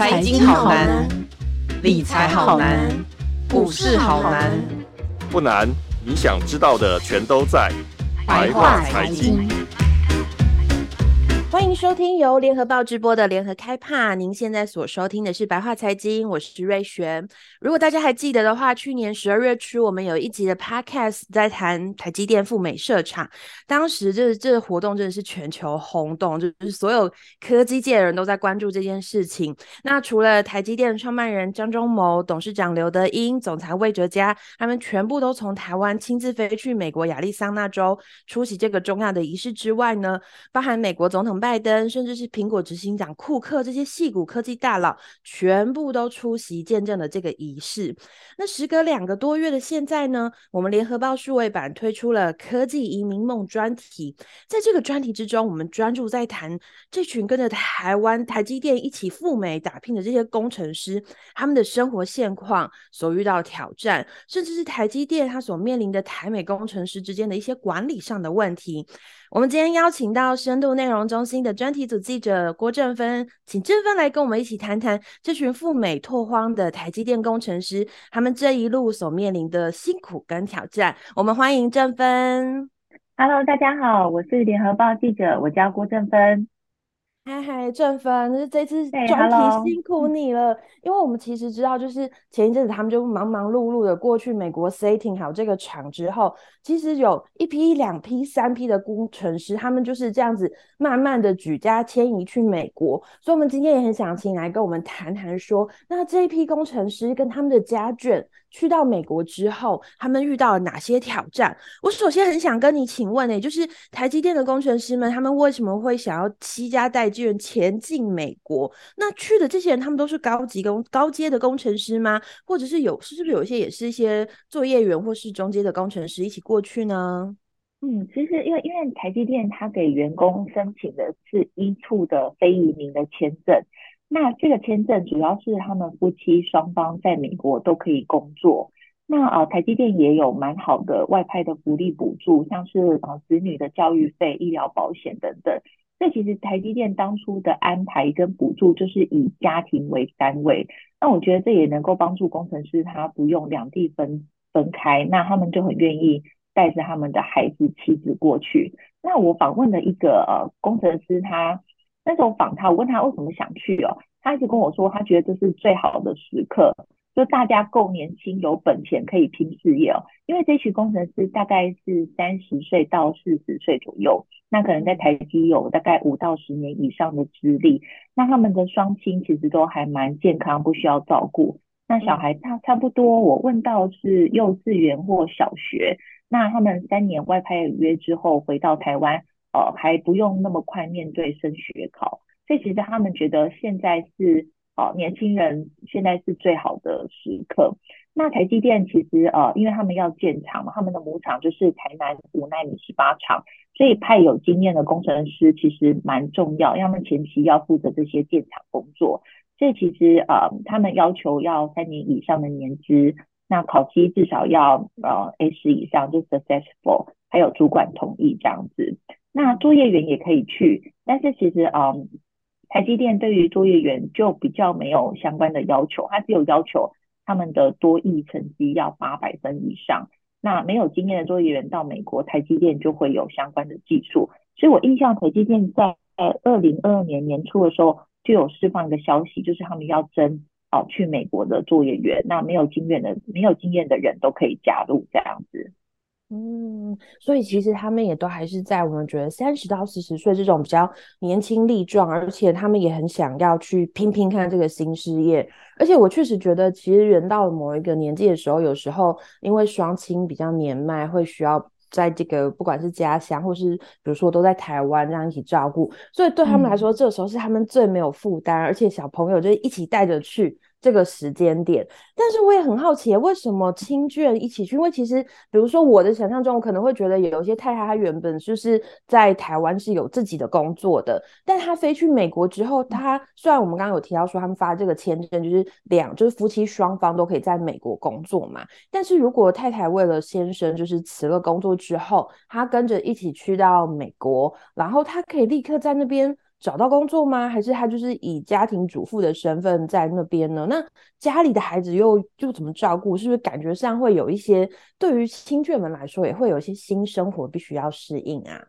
财经好难，理财好难，股市好难。不难，你想知道的全都在白话财经。欢迎收听由联合报直播的联合开帕。您现在所收听的是白话财经，我是瑞璇。如果大家还记得的话，去年十二月初我们有一集的 Podcast 在谈台积电赴美设厂，当时这这个活动真的是全球轰动，就是所有科技界的人都在关注这件事情。那除了台积电创办人张忠谋、董事长刘德英、总裁魏哲家，他们全部都从台湾亲自飞去美国亚利桑那州出席这个重要的仪式之外呢，包含美国总统拜登，甚至是苹果执行长库克这些矽谷科技大佬，全部都出席见证了这个仪式。那时隔两个多月的现在呢，我们联合报数位版推出了科技移民梦专题，在这个专题之中，我们专注在谈这群跟着台湾台积电一起赴美打拼的这些工程师，他们的生活现况所遇到的挑战，甚至是台积电它所面临的台美工程师之间的一些管理上的问题。我们今天邀请到深度内容中心的专题组记者郭正芬，请正芬来跟我们一起谈谈这群赴美拓荒的台积电工程师，他们这一路所面临的辛苦跟挑战。我们欢迎正芬。Hello，大家好，我是联合报记者，我叫郭正芬。嗨嗨，正芬，就是这次专题辛苦你了因为我们其实知道，就是前一阵子他们就忙忙碌碌的过去美国 setting 好这个厂之后，其实有一批、两批、三批的工程师，他们就是这样子慢慢的举家迁移去美国，所以我们今天也很想请来跟我们谈谈说，那这一批工程师跟他们的家眷。去到美国之后，他们遇到了哪些挑战？我首先很想跟你请问诶，就是台积电的工程师们，他们为什么会想要七家带眷前进美国？那去的这些人，他们都是高级工、高阶的工程师吗？或者是有，是不是有一些也是一些作业员或是中阶的工程师一起过去呢？嗯，其实因为因为台积电它给员工申请的是一处的非移民的签证。那这个签证主要是他们夫妻双方在美国都可以工作。那呃，台积电也有蛮好的外派的福利补助，像是呃子女的教育费、医疗保险等等。这其实台积电当初的安排跟补助就是以家庭为单位。那我觉得这也能够帮助工程师他不用两地分分开，那他们就很愿意带着他们的孩子、妻子过去。那我访问了一个呃工程师，他。那时候访他，我问他为什么想去哦，他一直跟我说，他觉得这是最好的时刻，就大家够年轻，有本钱可以拼事业哦。因为这群工程师大概是三十岁到四十岁左右，那可能在台积有大概五到十年以上的资历，那他们的双亲其实都还蛮健康，不需要照顾。那小孩差差不多，我问到是幼稚园或小学，那他们三年外派约之后回到台湾。呃，还不用那么快面对升学考，所以其实他们觉得现在是呃年轻人现在是最好的时刻。那台积电其实呃，因为他们要建厂嘛，他们的母厂就是台南五奈米十八厂，所以派有经验的工程师其实蛮重要，要么前期要负责这些建厂工作。所以其实呃，他们要求要三年以上的年资，那考期至少要呃 A 十以上，就 successful，还有主管同意这样子。那作业员也可以去，但是其实嗯，台积电对于作业员就比较没有相关的要求，它只有要求他们的多益成绩要八百分以上。那没有经验的作业员到美国，台积电就会有相关的技术。所以我印象台积电在二零二二年年初的时候就有释放一个消息，就是他们要征哦去美国的作业员，那没有经验的没有经验的人都可以加入这样子。嗯，所以其实他们也都还是在我们觉得三十到四十岁这种比较年轻力壮，而且他们也很想要去拼拼看这个新事业。而且我确实觉得，其实人到了某一个年纪的时候，有时候因为双亲比较年迈，会需要在这个不管是家乡或是比如说都在台湾这样一起照顾，所以对他们来说，嗯、这个时候是他们最没有负担，而且小朋友就一起带着去。这个时间点，但是我也很好奇，为什么亲眷一起去？因为其实，比如说我的想象中，我可能会觉得有一些太太，她原本就是在台湾是有自己的工作的，但她飞去美国之后，她虽然我们刚刚有提到说他们发这个签证，就是两就是夫妻双方都可以在美国工作嘛，但是如果太太为了先生就是辞了工作之后，她跟着一起去到美国，然后她可以立刻在那边。找到工作吗？还是他就是以家庭主妇的身份在那边呢？那家里的孩子又又怎么照顾？是不是感觉上会有一些对于亲眷们来说也会有一些新生活必须要适应啊？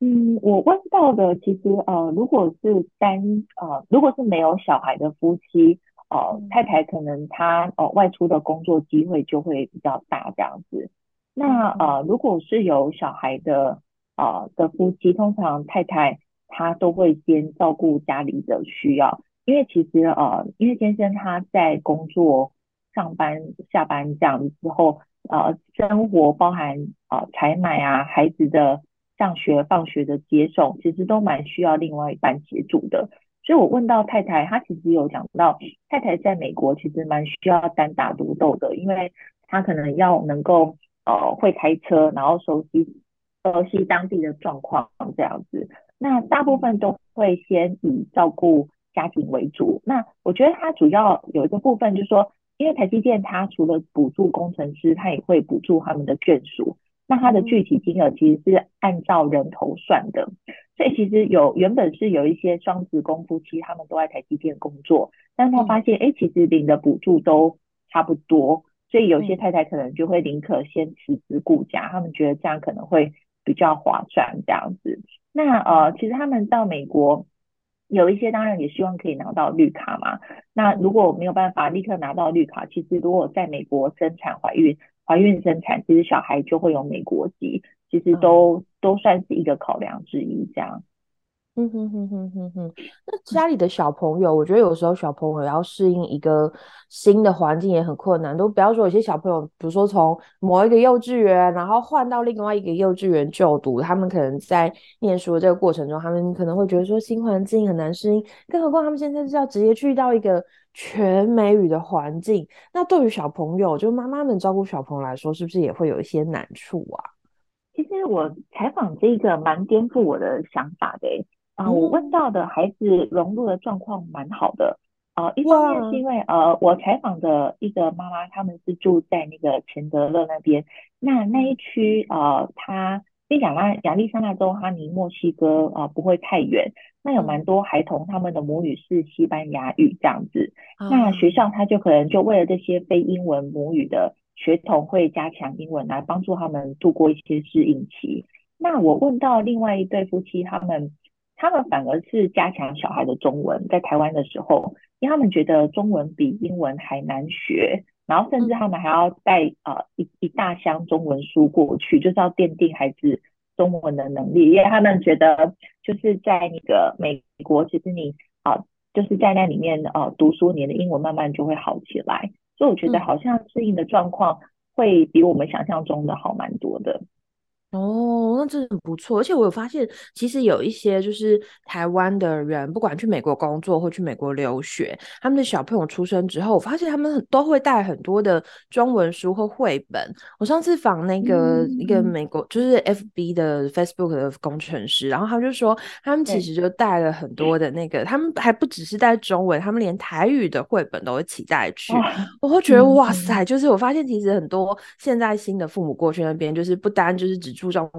嗯，我问到的其实呃，如果是单呃，如果是没有小孩的夫妻，呃，太太可能她呃外出的工作机会就会比较大这样子。那呃，如果是有小孩的呃的夫妻，通常太太他都会先照顾家里的需要，因为其实呃，因为先生他在工作上班下班这样子之后，呃，生活包含呃采买啊，孩子的。上学、放学的接送，其实都蛮需要另外一半协助的。所以我问到太太，她其实有讲到，太太在美国其实蛮需要单打独斗的，因为她可能要能够呃会开车，然后熟悉熟悉当地的状况这样子。那大部分都会先以照顾家庭为主。那我觉得它主要有一个部分就是说，因为台积电它除了补助工程师，它也会补助他们的眷属。那它的具体金额其实是按照人头算的，所以其实有原本是有一些双职工夫妻，他们都在台积电工作，但他发现，哎，其实领的补助都差不多，所以有些太太可能就会宁可先辞职顾家，他们觉得这样可能会比较划算这样子。那呃，其实他们到美国有一些当然也希望可以拿到绿卡嘛，那如果没有办法立刻拿到绿卡，其实如果在美国生产怀孕。怀孕生产，其实小孩就会有美国籍，其实都、嗯、都算是一个考量之一，这样。嗯哼哼哼哼哼。那家里的小朋友，我觉得有时候小朋友要适应一个新的环境也很困难。都不要说有些小朋友，比如说从某一个幼稚园，然后换到另外一个幼稚园就读，他们可能在念书的这个过程中，他们可能会觉得说新环境很难适应。更何况他们现在是要直接去到一个。全美语的环境，那对于小朋友，就妈妈们照顾小朋友来说，是不是也会有一些难处啊？其实我采访这个蛮颠覆我的想法的，啊、呃，我问到的孩子融入的状况蛮好的，啊、呃，一方面是因为呃，我采访的一个妈妈，他们是住在那个钱德勒那边，那那一区呃，他。因为亚拉亚利桑那州，它离墨西哥啊、呃、不会太远，那有蛮多孩童，他们的母语是西班牙语这样子，嗯、那学校他就可能就为了这些非英文母语的学童，会加强英文来帮助他们度过一些适应期。那我问到另外一对夫妻，他们他们反而是加强小孩的中文，在台湾的时候，因为他们觉得中文比英文还难学。然后甚至他们还要带呃一一大箱中文书过去，就是要奠定孩子中文的能力，因为他们觉得就是在那个美国，其实你啊、呃、就是在那里面呃读书，你的英文慢慢就会好起来。所以我觉得好像适应的状况会比我们想象中的好蛮多的。哦，那真的很不错。而且我有发现，其实有一些就是台湾的人，不管去美国工作或去美国留学，他们的小朋友出生之后，我发现他们都会带很多的中文书或绘本。我上次访那个一个美国就是 FB 的 Facebook 的工程师，然后他就说，他们其实就带了很多的那个，他们还不只是带中文，他们连台语的绘本都一起带去。我会觉得哇塞，就是我发现其实很多现在新的父母过去那边，就是不单就是只注重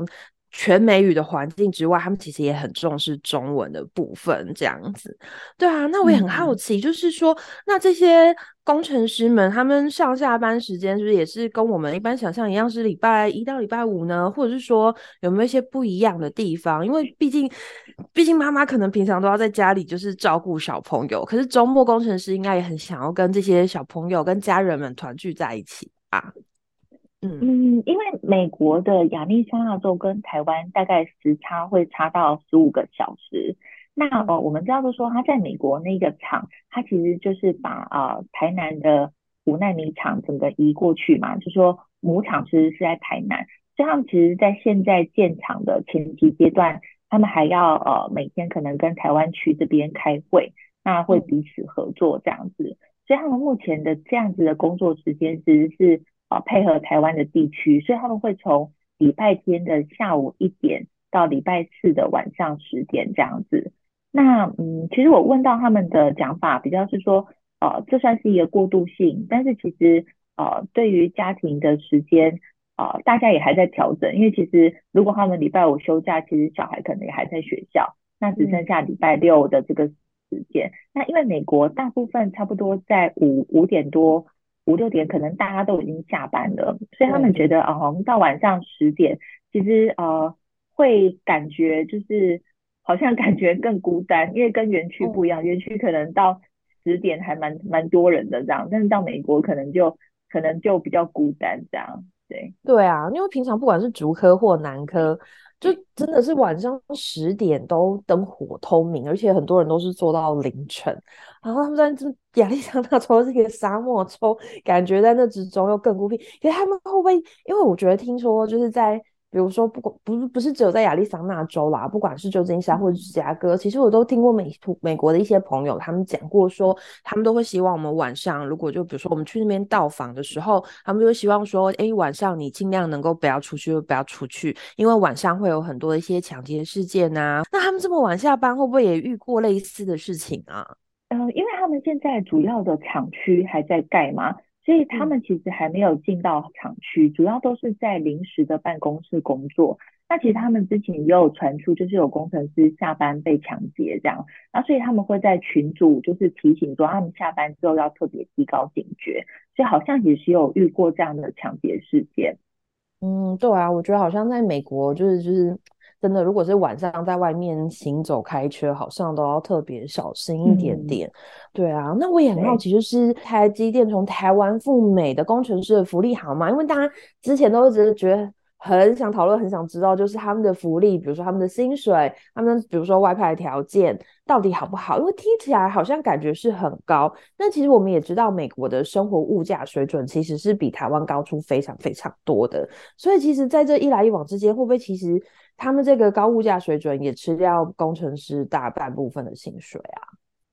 全美语的环境之外，他们其实也很重视中文的部分，这样子。对啊，那我也很好奇，就是说，嗯、那这些工程师们，他们上下班时间是不是也是跟我们一般想象一样，是礼拜一到礼拜五呢？或者是说，有没有一些不一样的地方？因为毕竟，毕竟妈妈可能平常都要在家里就是照顾小朋友，可是周末工程师应该也很想要跟这些小朋友、跟家人们团聚在一起啊。嗯，因为美国的亚利桑那州跟台湾大概时差会差到十五个小时。那呃，我们知道的说，他在美国那个厂，他其实就是把啊、呃、台南的五奈米厂整个移过去嘛，就说母厂其实是在台南，所以他们其实在现在建厂的前期阶段，他们还要呃每天可能跟台湾区这边开会，那会彼此合作这样子。所以他们目前的这样子的工作时间其实是。啊，配合台湾的地区，所以他们会从礼拜天的下午一点到礼拜四的晚上十点这样子。那嗯，其实我问到他们的讲法，比较是说，呃，这算是一个过渡性，但是其实呃，对于家庭的时间，啊、呃，大家也还在调整，因为其实如果他们礼拜五休假，其实小孩可能也还在学校，那只剩下礼拜六的这个时间。嗯、那因为美国大部分差不多在五五点多五六点，可能大家都已经下班了，所以他们觉得啊，我们到晚上十点，其实呃会感觉就是好像感觉更孤单，因为跟园区不一样，园区可能到十点还蛮蛮多人的这样，但是到美国可能就可能就比较孤单这样。对对啊，因为平常不管是竹科或南科，就真的是晚上十点都灯火通明，而且很多人都是做到凌晨。然后他们在这亚利桑那州这个沙漠州，感觉在那之中又更孤僻。可是他们会不会？因为我觉得听说就是在。比如说，不管不是不是只有在亚利桑那州啦，不管是旧金山或者芝加哥，其实我都听过美美国的一些朋友，他们讲过说，他们都会希望我们晚上，如果就比如说我们去那边到访的时候，他们就会希望说，哎，晚上你尽量能够不要出去，就不要出去，因为晚上会有很多的一些抢劫事件啊。那他们这么晚下班，会不会也遇过类似的事情啊？嗯、呃，因为他们现在主要的厂区还在盖嘛。所以他们其实还没有进到厂区，主要都是在临时的办公室工作。那其实他们之前也有传出，就是有工程师下班被抢劫这样。那所以他们会在群组就是提醒说，他们下班之后要特别提高警觉。所以好像也是有遇过这样的抢劫事件。嗯，对啊，我觉得好像在美国就是就是。真的，如果是晚上在外面行走开车，好像都要特别小心一点点。嗯、对啊，那我也很好奇，就是台积电从台湾赴美的工程师的福利好吗？因为大家之前都一直觉得很想讨论，很想知道，就是他们的福利，比如说他们的薪水，他们比如说外派条件到底好不好？因为听起来好像感觉是很高，那其实我们也知道，美国的生活物价水准其实是比台湾高出非常非常多的。所以其实在这一来一往之间，会不会其实？他们这个高物价水准也吃掉工程师大半部分的薪水啊。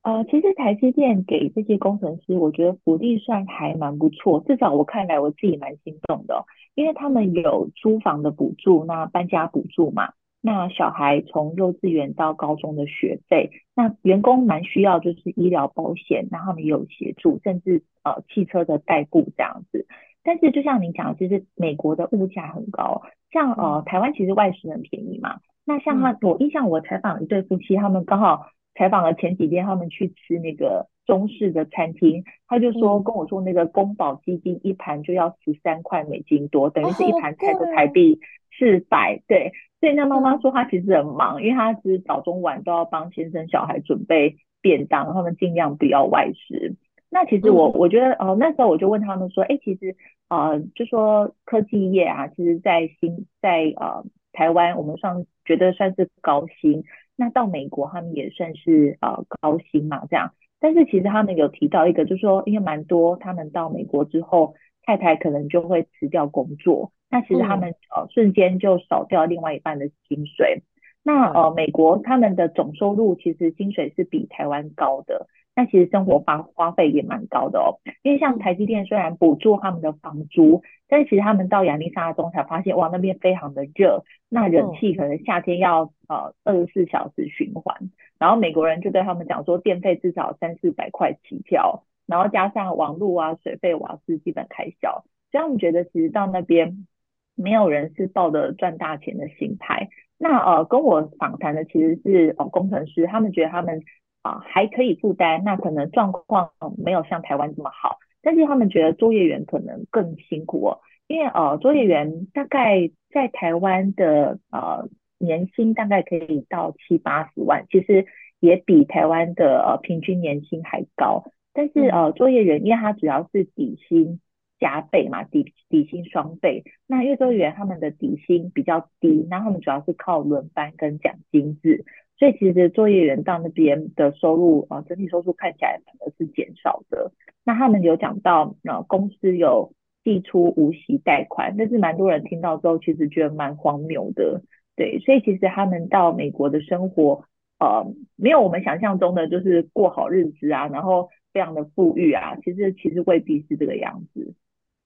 呃，其实台积电给这些工程师，我觉得福利算还蛮不错，至少我看来我自己蛮心动的哦，因为他们有租房的补助，那搬家补助嘛，那小孩从幼稚园到高中的学费，那员工蛮需要就是医疗保险，那他们也有协助，甚至呃汽车的代步这样子。但是就像你讲，其实美国的物价很高，像呃台湾其实外食很便宜嘛。那像他，我印象我采访一对夫妻，他们刚好采访了前几天，他们去吃那个中式的餐厅，他就说跟我说那个宫保鸡丁一盘就要十三块美金多，等于是一盘菜的台币四百。对，所以那妈妈说她其实很忙，因为她是早中晚都要帮先生小孩准备便当，他们尽量不要外食。那其实我我觉得，呃，那时候我就问他们说，哎，其实，呃，就说科技业啊，其实在新在呃台湾，我们算觉得算是高薪，那到美国他们也算是呃高薪嘛，这样。但是其实他们有提到一个，就是说，因为蛮多他们到美国之后，太太可能就会辞掉工作，那其实他们呃瞬间就少掉另外一半的薪水。那呃美国他们的总收入其实薪水是比台湾高的。那其实生活花花费也蛮高的哦，因为像台积电虽然补助他们的房租，但是其实他们到亚利桑那州才发现，哇，那边非常的热，那冷气可能夏天要呃二十四小时循环，然后美国人就对他们讲说，电费至少三四百块起跳，然后加上网络啊、水费、瓦斯基本开销，所以他们觉得其实到那边没有人是抱着赚大钱的心态。那呃跟我访谈的其实是呃工程师，他们觉得他们。啊，还可以负担，那可能状况没有像台湾这么好，但是他们觉得作业员可能更辛苦哦，因为呃，作业员大概在台湾的呃年薪大概可以到七八十万，其实也比台湾的呃平均年薪还高，但是呃，作业员因为他主要是底薪加倍嘛，底底薪双倍，那因为作业员他们的底薪比较低，那他们主要是靠轮班跟奖金制。所以其实作业员到那边的收入啊，整体收入看起来反而是减少的。那他们有讲到啊，公司有递出无息贷款，但是蛮多人听到之后，其实觉得蛮荒谬的。对，所以其实他们到美国的生活，呃，没有我们想象中的就是过好日子啊，然后非常的富裕啊，其实其实未必是这个样子。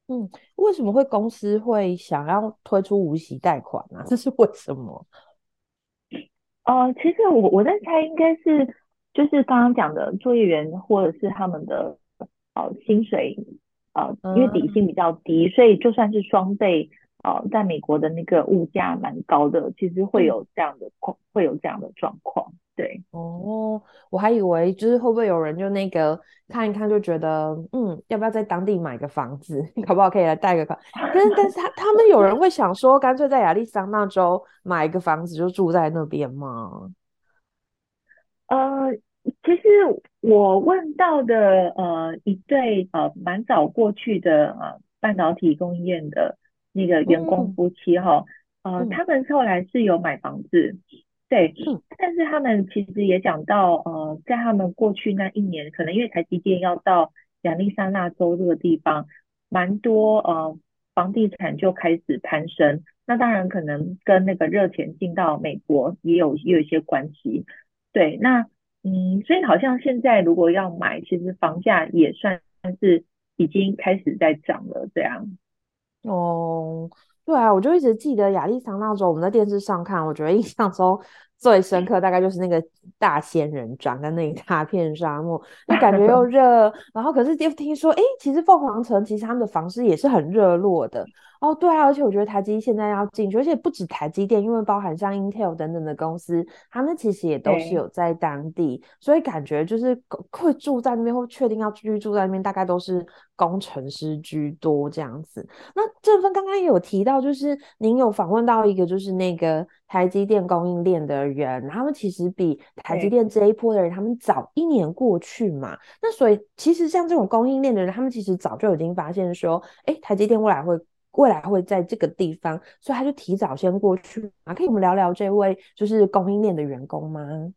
嗯，为什么会公司会想要推出无息贷款呢？这是为什么？呃，其实我我在猜，应该是就是刚刚讲的作业员，或者是他们的呃薪水呃，因为底薪比。较低，所以就算是双倍呃，在美国的那个物价蛮高的，其实会有这样的况，会有这样的状况。对哦，我还以为就是会不会有人就那个看一看就觉得，嗯，要不要在当地买个房子，好不好可以来贷个款。但是，但是他他们有人会想说，干脆在亚利桑那州买一个房子就住在那边吗？呃，其实我问到的呃一对呃蛮早过去的呃半导体供应链的那个员工夫妻哈，嗯、呃，嗯、他们后来是有买房子。对，但是他们其实也讲到，呃，在他们过去那一年，可能因为台积电要到亚利桑那州这个地方，蛮多呃房地产就开始攀升，那当然可能跟那个热钱进到美国也有也有一些关系。对，那嗯，所以好像现在如果要买，其实房价也算是已经开始在涨了，这样。哦。对啊，我就一直记得亚利桑那州，我们在电视上看，我觉得印象中最深刻大概就是那个大仙人掌跟那一大片沙漠，就感觉又 热，然后可是又听说，哎，其实凤凰城其实他们的房市也是很热络的。哦，对啊，而且我觉得台积现在要进去，而且不止台积电，因为包含像 Intel 等等的公司，他们其实也都是有在当地，所以感觉就是会住在那边或确定要居住在那边，大概都是工程师居多这样子。那正芬刚刚也有提到，就是您有访问到一个就是那个台积电供应链的人，他们其实比台积电这一波的人，他们早一年过去嘛。那所以其实像这种供应链的人，他们其实早就已经发现说，哎，台积电未来会。未来会在这个地方，所以他就提早先过去啊。可以我们聊聊这位就是供应链的员工吗？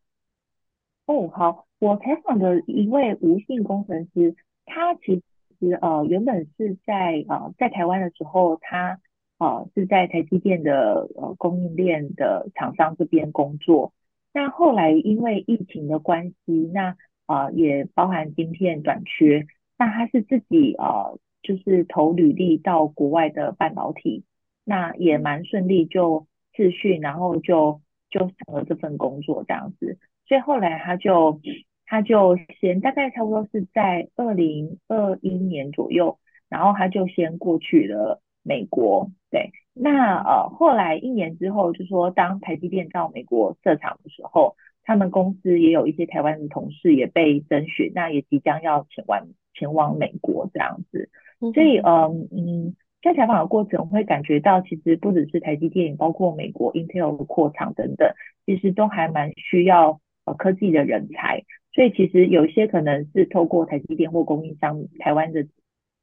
哦，好，我采访的一位吴姓工程师，他其实呃原本是在呃在台湾的时候，他呃是在台积电的呃供应链的厂商这边工作。那后来因为疫情的关系，那呃也包含晶片短缺，那他是自己呃。就是投履历到国外的半导体，那也蛮顺利，就自训，然后就就上了这份工作这样子。所以后来他就他就先大概差不多是在二零二一年左右，然后他就先过去了美国。对，那呃后来一年之后，就说当台积电到美国设厂的时候，他们公司也有一些台湾的同事也被征选，那也即将要前往前往美国这样子。所以，嗯嗯，在采访的过程，我会感觉到，其实不只是台积电，包括美国 Intel 的扩厂等等，其实都还蛮需要呃科技的人才。所以，其实有些可能是透过台积电或供应商台湾的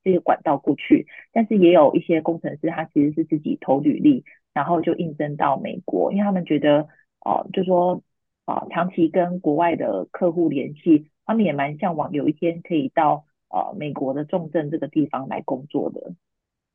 这个管道过去，但是也有一些工程师，他其实是自己投履历，然后就应征到美国，因为他们觉得，哦、呃，就说，啊、呃，长期跟国外的客户联系，他们也蛮向往有一天可以到。呃，美国的重镇这个地方来工作的，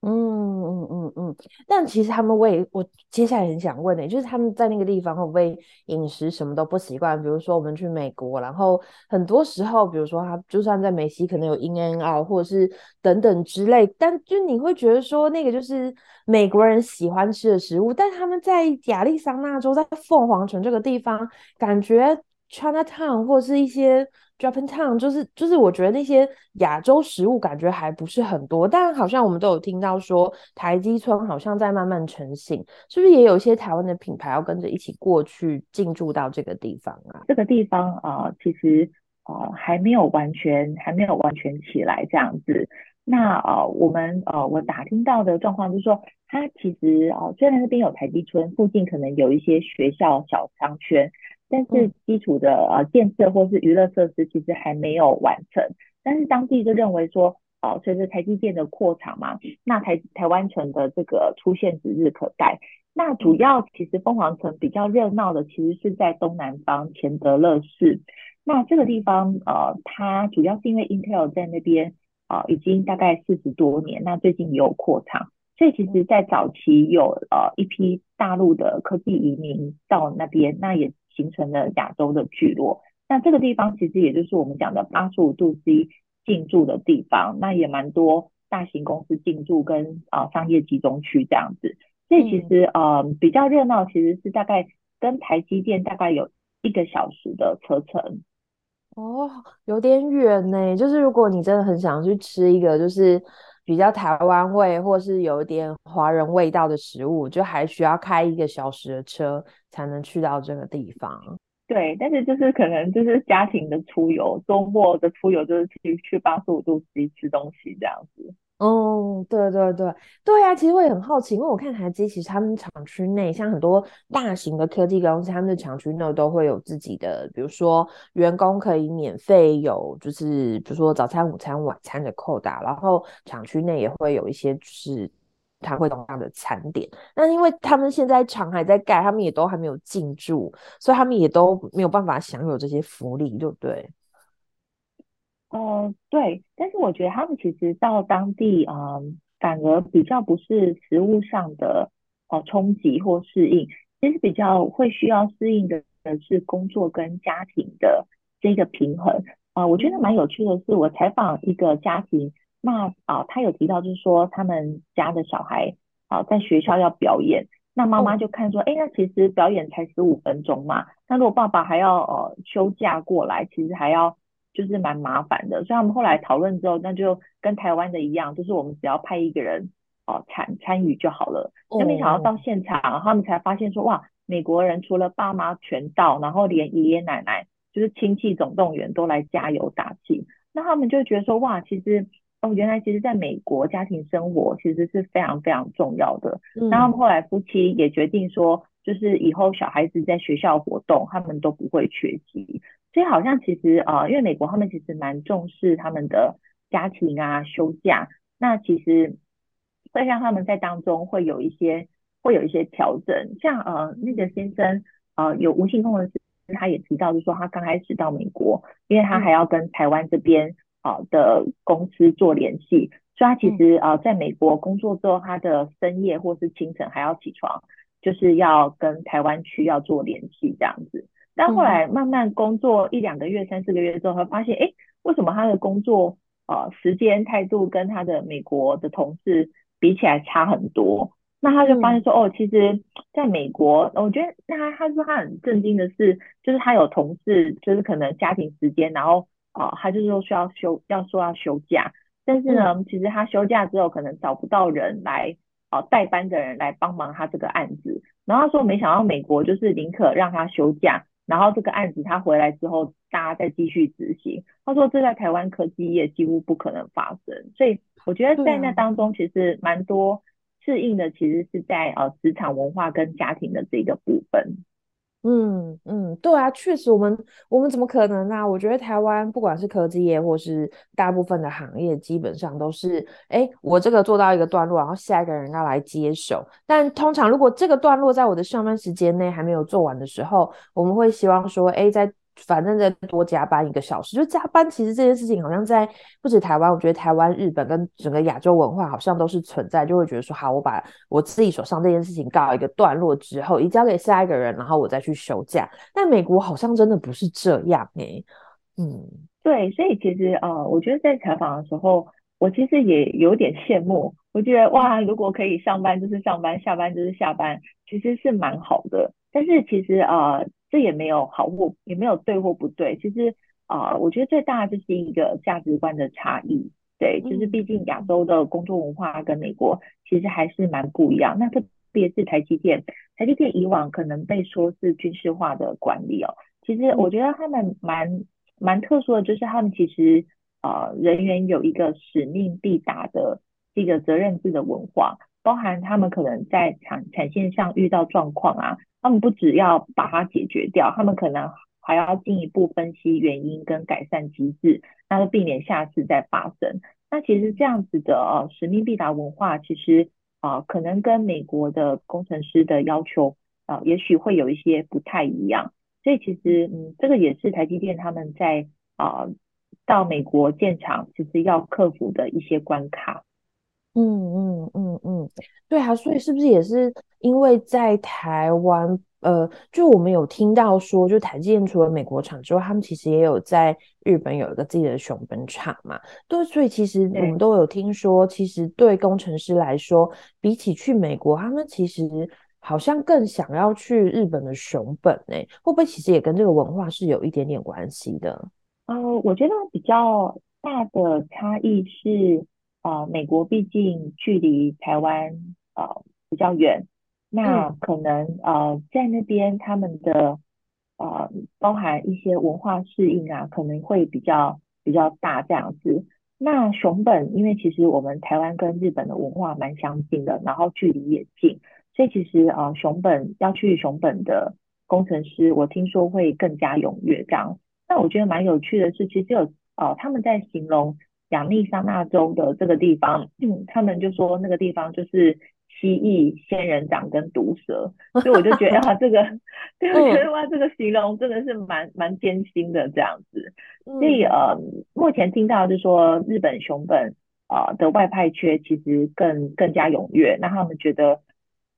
嗯嗯嗯嗯，但其实他们为我接下来很想问的、就是他们在那个地方会不会饮食什么都不习惯？比如说我们去美国，然后很多时候，比如说他就算在美西，可能有 In and Out 或者是等等之类，但就你会觉得说那个就是美国人喜欢吃的食物，但他们在亚利桑那州，在凤凰城这个地方，感觉 Chinatown 或是一些。Japantown 就是就是，我觉得那些亚洲食物感觉还不是很多，但好像我们都有听到说台积村好像在慢慢成型，是不是也有一些台湾的品牌要跟着一起过去进驻到这个地方啊？这个地方啊、其实呃还没有完全还没有完全起来这样子。那呃我们呃我打听到的状况就是说，它其实啊、虽然那边有台积村，附近可能有一些学校小商圈。但是基础的呃建设或是娱乐设施其实还没有完成，但是当地就认为说，呃随着台积电的扩厂嘛，那台台湾城的这个出现指日可待。那主要其实凤凰城比较热闹的，其实是在东南方钱德勒市。那这个地方呃，它主要是因为 Intel 在那边啊、呃、已经大概四十多年，那最近也有扩厂，所以其实在早期有呃一批大陆的科技移民到那边，那也。形成了亚洲的聚落，那这个地方其实也就是我们讲的八十五度 C 进驻的地方，那也蛮多大型公司进驻跟啊、呃、商业集中区这样子，所以其实呃比较热闹，其实是大概跟台积电大概有一个小时的车程。哦，有点远呢，就是如果你真的很想去吃一个就是比较台湾味或是有一点华人味道的食物，就还需要开一个小时的车。才能去到这个地方。对，但是就是可能就是家庭的出游，周末的出游就是去去八十五度 C 吃东西这样子。哦，对对对对啊，其实我也很好奇，因为我看台积其实他们厂区内，像很多大型的科技公司，他们的厂区内都会有自己的，比如说员工可以免费有，就是比如说早餐、午餐、晚餐的扣打，然后厂区内也会有一些就是他会同样的餐点。那因为他们现在厂还在盖，他们也都还没有进驻，所以他们也都没有办法享有这些福利，对不对？哦，对，但是我觉得他们其实到当地，嗯、呃，反而比较不是食物上的哦冲击或适应，其实比较会需要适应的是工作跟家庭的这个平衡。啊、呃，我觉得蛮有趣的是，我采访一个家庭，那啊、呃，他有提到就是说他们家的小孩啊、呃、在学校要表演，那妈妈就看说，哎、嗯，那其实表演才十五分钟嘛，那如果爸爸还要呃休假过来，其实还要。就是蛮麻烦的，所以他们后来讨论之后，那就跟台湾的一样，就是我们只要派一个人哦参参与就好了。那没想到到现场，他们才发现说，哇，美国人除了爸妈全到，然后连爷爷奶奶，就是亲戚总动员都来加油打气。那他们就觉得说，哇，其实哦，原来其实在美国家庭生活其实是非常非常重要的。嗯。然后他们后来夫妻也决定说，就是以后小孩子在学校活动，他们都不会缺席。所以好像其实呃，因为美国他们其实蛮重视他们的家庭啊休假，那其实会让他们在当中会有一些会有一些调整。像呃那个先生呃有无形通的事，他也提到，就是说他刚开始到美国，因为他还要跟台湾这边啊、呃、的公司做联系，所以他其实呃在美国工作之后，他的深夜或是清晨还要起床，就是要跟台湾区要做联系这样子。但后来慢慢工作一两个月、三四个月之后，他发现，哎，为什么他的工作呃时间态度跟他的美国的同事比起来差很多？那他就发现说，哦，其实在美国，我觉得那他他说他很震惊的是，就是他有同事，就是可能家庭时间，然后啊、呃，他就是说需要休，要说要休假，但是呢，其实他休假之后可能找不到人来代班的人来帮忙他这个案子，然后他说没想到美国就是宁可让他休假。然后这个案子他回来之后，大家再继续执行。他说这在台湾科技业几乎不可能发生，所以我觉得在那当中其实蛮多适应的，其实是在呃职场文化跟家庭的这个部分。嗯嗯，对啊，确实，我们我们怎么可能呢、啊？我觉得台湾不管是科技业或是大部分的行业，基本上都是，哎，我这个做到一个段落，然后下一个人要来接手。但通常如果这个段落在我的上班时间内还没有做完的时候，我们会希望说，哎，在。反正再多加班一个小时，就加班。其实这件事情好像在不止台湾，我觉得台湾、日本跟整个亚洲文化好像都是存在，就会觉得说，好，我把我自己手上这件事情告一个段落之后，移交给下一个人，然后我再去休假。但美国好像真的不是这样哎、嗯，对，所以其实呃，我觉得在采访的时候，我其实也有点羡慕，我觉得哇，如果可以上班就是上班，下班就是下班，其实是蛮好的。但是其实呃。这也没有好或也没有对或不对，其实啊、呃，我觉得最大的就是一个价值观的差异，对，就是毕竟亚洲的工作文化跟美国其实还是蛮不一样。那特别是台积电，台积电以往可能被说是军事化的管理哦，其实我觉得他们蛮蛮特殊的，就是他们其实啊、呃、人员有一个使命必达的这个责任制的文化，包含他们可能在产产线上遇到状况啊。他们不只要把它解决掉，他们可能还要进一步分析原因跟改善机制，那就避免下次再发生。那其实这样子的呃使命必达文化，其实啊、可能跟美国的工程师的要求啊、也许会有一些不太一样。所以其实嗯，这个也是台积电他们在啊、到美国建厂，其实要克服的一些关卡。嗯嗯嗯嗯，对啊，所以是不是也是因为在台湾，呃，就我们有听到说，就台积电除了美国厂之外，他们其实也有在日本有一个自己的熊本厂嘛。对，所以其实我们都有听说，其实对工程师来说，比起去美国，他们其实好像更想要去日本的熊本呢。会不会其实也跟这个文化是有一点点关系的？呃，我觉得比较大的差异是。啊、呃，美国毕竟距离台湾呃比较远，那可能呃在那边他们的呃包含一些文化适应啊，可能会比较比较大这样子。那熊本，因为其实我们台湾跟日本的文化蛮相近的，然后距离也近，所以其实啊、呃，熊本要去熊本的工程师，我听说会更加踊跃这样。那我觉得蛮有趣的是，其实有呃他们在形容亚利桑那州的这个地方，嗯，他们就说那个地方就是。蜥蜴、仙人掌跟毒蛇，所以我就觉得啊，这个，对，我觉得哇，这个形容真的是蛮蛮艰辛的这样子。所以呃，目前听到就是说日本熊本啊、呃、的外派缺其实更更加踊跃，那他们觉得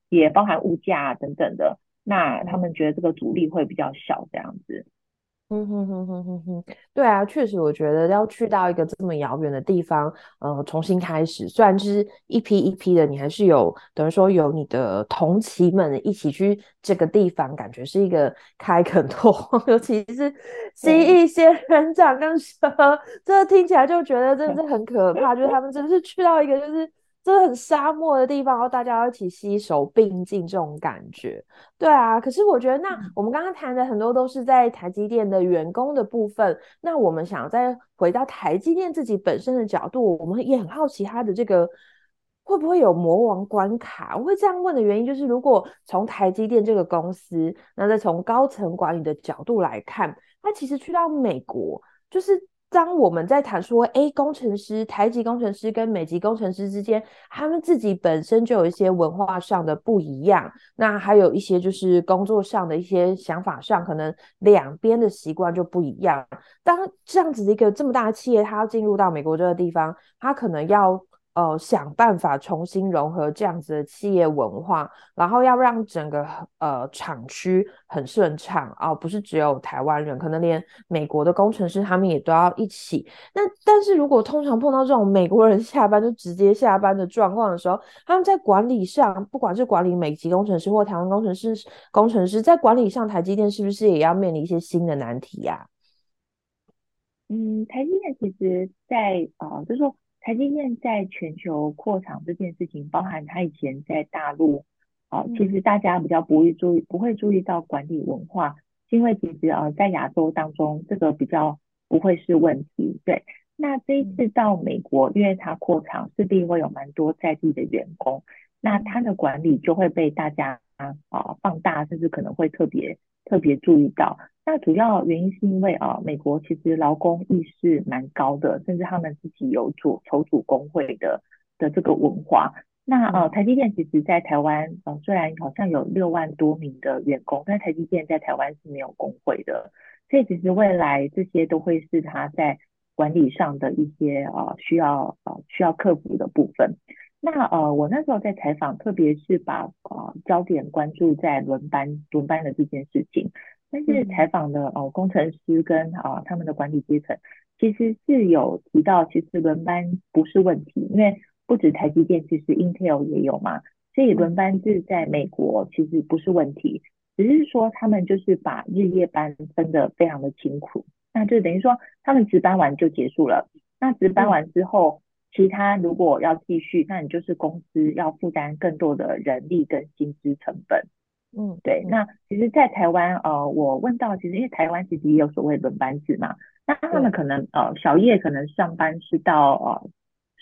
也包含物价等等的，那他们觉得这个阻力会比较小这样子。嗯哼哼哼哼哼，对啊，确实，我觉得要去到一个这么遥远的地方，呃，重新开始，虽然就是一批一批的，你还是有等于说有你的同期们一起去这个地方，感觉是一个开垦拓荒，尤其是蜥蜴、仙人掌跟蛇，这听起来就觉得真的是很可怕，就是他们真的是去到一个就是。这很沙漠的地方，然后大家要一起携手并进，这种感觉，对啊。可是我觉得，那我们刚刚谈的很多都是在台积电的员工的部分。那我们想再回到台积电自己本身的角度，我们也很好奇它的这个会不会有魔王关卡？我会这样问的原因，就是如果从台积电这个公司，那再从高层管理的角度来看，它其实去到美国，就是。当我们在谈说哎工程师、台籍工程师跟美籍工程师之间，他们自己本身就有一些文化上的不一样，那还有一些就是工作上的一些想法上，可能两边的习惯就不一样。当这样子的一个这么大的企业，它要进入到美国这个地方，它可能要。呃，想办法重新融合这样子的企业文化，然后要让整个呃厂区很顺畅啊，不是只有台湾人，可能连美国的工程师他们也都要一起。那但是如果通常碰到这种美国人下班就直接下班的状况的时候，他们在管理上，不管是管理美籍工程师或台湾工程师，工程师在管理上，台积电是不是也要面临一些新的难题呀？嗯，台积电其实在啊、呃，就是说。台积电在全球扩厂这件事情，包含它以前在大陆，啊，其实大家比较不会注意，不会注意到管理文化，因为其实啊，在亚洲当中，这个比较不会是问题。对，那这一次到美国，因为它扩厂，势必会有蛮多在地的员工，那它的管理就会被大家啊放大，甚至可能会特别特别注意到。那主要原因是因为啊，美国其实劳工意识蛮高的，甚至他们自己有组筹组工会的的这个文化。那呃，台积电其实在台湾呃，虽然好像有六万多名的员工，但台积电在台湾是没有工会的，所以其实未来这些都会是他在管理上的一些啊需要啊需要克服的部分。那呃，我那时候在采访，特别是把呃焦点关注在轮班轮班的这件事情。但是采访的呃，工程师跟啊他们的管理阶层，其实是有提到，其实轮班不是问题，因为不止台积电，其实 Intel 也有嘛，所以轮班制在美国其实不是问题，只是说他们就是把日夜班分得非常的清楚，那就等于说他们值班完就结束了，那值班完之后，其他如果要继续，那你就是公司要负担更多的人力跟薪资成本。嗯，对，那其实，在台湾，呃，我问到，其实因为台湾其实也有所谓轮班制嘛，那他们可能呃小夜可能上班是到呃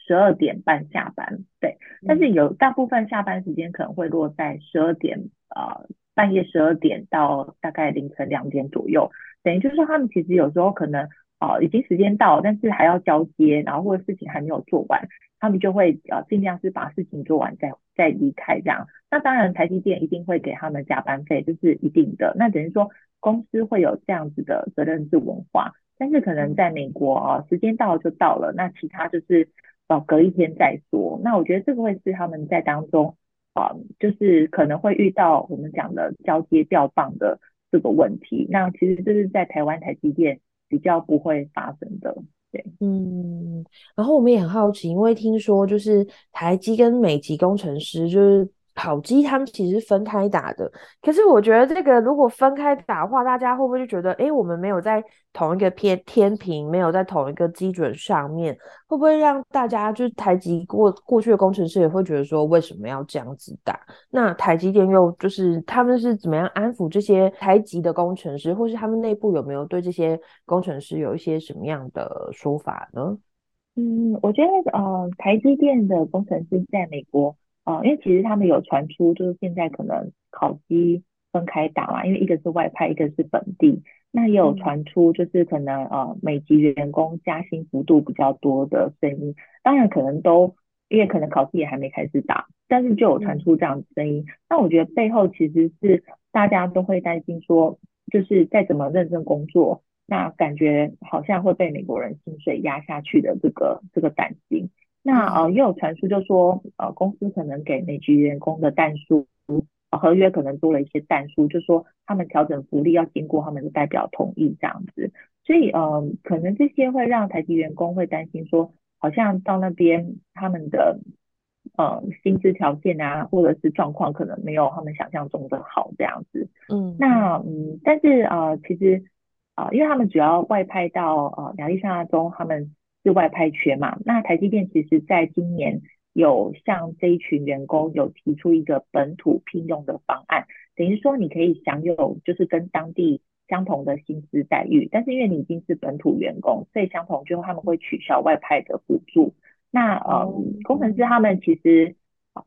十二点半下班，对，但是有大部分下班时间可能会落在十二点呃半夜十二点到大概凌晨两点左右，等于就是说他们其实有时候可能呃已经时间到，但是还要交接，然后或者事情还没有做完。他们就会呃尽量是把事情做完再再离开这样。那当然台积电一定会给他们加班费，这是一定的。那等于说公司会有这样子的责任制文化，但是可能在美国啊，时间到了就到了，那其他就是呃隔一天再说。那我觉得这个会是他们在当中啊，就是可能会遇到我们讲的交接调棒的这个问题。那其实这是在台湾台积电比较不会发生的。嗯，然后我们也很好奇，因为听说就是台积跟美籍工程师，就是跑机他们其实是分开打的。可是我觉得这个如果分开打的话，大家会不会就觉得，哎，我们没有在同一个偏天平，没有在同一个基准上面，会不会让大家就是台积过过去的工程师也会觉得说，为什么要这样子打？那台积电又就是他们是怎么样安抚这些台积的工程师，或是他们内部有没有对这些工程师有一些什么样的说法呢？嗯，我觉得呃，台积电的工程师在美国，呃，因为其实他们有传出，就是现在可能考绩分开打嘛，因为一个是外派，一个是本地。那也有传出，就是可能呃，美籍员工加薪幅度比较多的声音。当然，可能都因为可能考试也还没开始打，但是就有传出这样的声音。那我觉得背后其实是大家都会担心说，就是再怎么认真工作。那感觉好像会被美国人薪水压下去的这个这个担心，那呃也有传出就说呃公司可能给美籍员工的但书合约可能多了一些但书，就说他们调整福利要经过他们的代表同意这样子，所以呃可能这些会让台籍员工会担心说，好像到那边他们的呃薪资条件啊或者是状况可能没有他们想象中的好这样子，嗯，那嗯但是呃其实。啊，因为他们主要外派到呃亚利桑那州，他们是外派缺嘛。那台积电其实在今年有向这一群员工有提出一个本土聘用的方案，等于说你可以享有就是跟当地相同的薪资待遇，但是因为你已经是本土员工，所以相同就他们会取消外派的补助。那呃工程师他们其实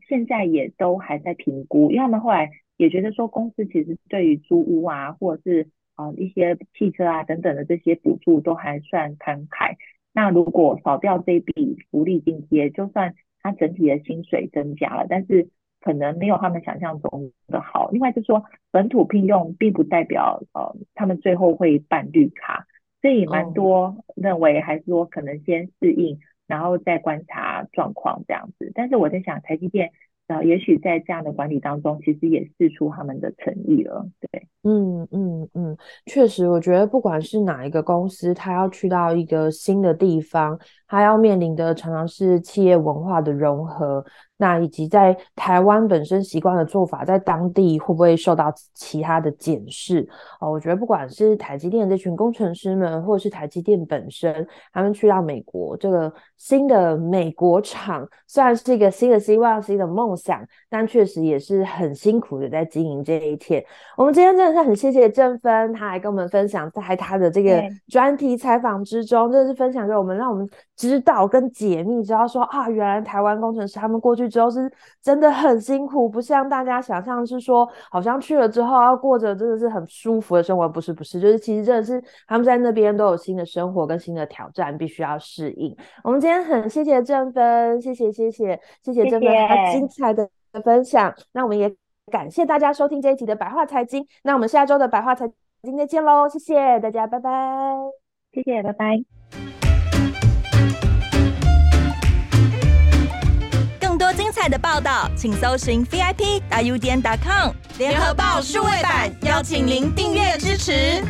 现在也都还在评估，因为他们后来也觉得说公司其实对于租屋啊或者是啊，一些汽车啊等等的这些补助都还算慷慨。那如果少掉这笔福利津贴，就算他整体的薪水增加了，但是可能没有他们想象中的好。另外就是说，本土聘用并不代表呃他们最后会办绿卡，所以蛮多认为还是说可能先适应，然后再观察状况这样子。但是我在想，台积电呃也许在这样的管理当中，其实也试出他们的诚意了，对。嗯嗯嗯，确实，我觉得不管是哪一个公司，他要去到一个新的地方，他要面临的常常是企业文化的融合。那以及在台湾本身习惯的做法，在当地会不会受到其他的检视？哦，我觉得不管是台积电这群工程师们，或者是台积电本身，他们去到美国这个新的美国厂，虽然是一个新的希望、新的梦想，但确实也是很辛苦的在经营这一切。我们今天真的是很谢谢正芬，他还跟我们分享在他的这个专题采访之中，真的是分享给我们，让我们知道跟解密，知道说啊，原来台湾工程师他们过去。之后是真的很辛苦，不像大家想象是说，好像去了之后要过着真的是很舒服的生活，不是不是，就是其实真的是他们在那边都有新的生活跟新的挑战，必须要适应。我们今天很谢谢正芬，谢谢谢谢谢谢正芬他精彩的分享。那我们也感谢大家收听这一集的白话财经，那我们下周的白话财经再见喽，谢谢大家，拜拜，谢谢，拜拜。精彩的报道，请搜寻 VIP 大 U 点 com 联合报数位版，邀请您订阅支持。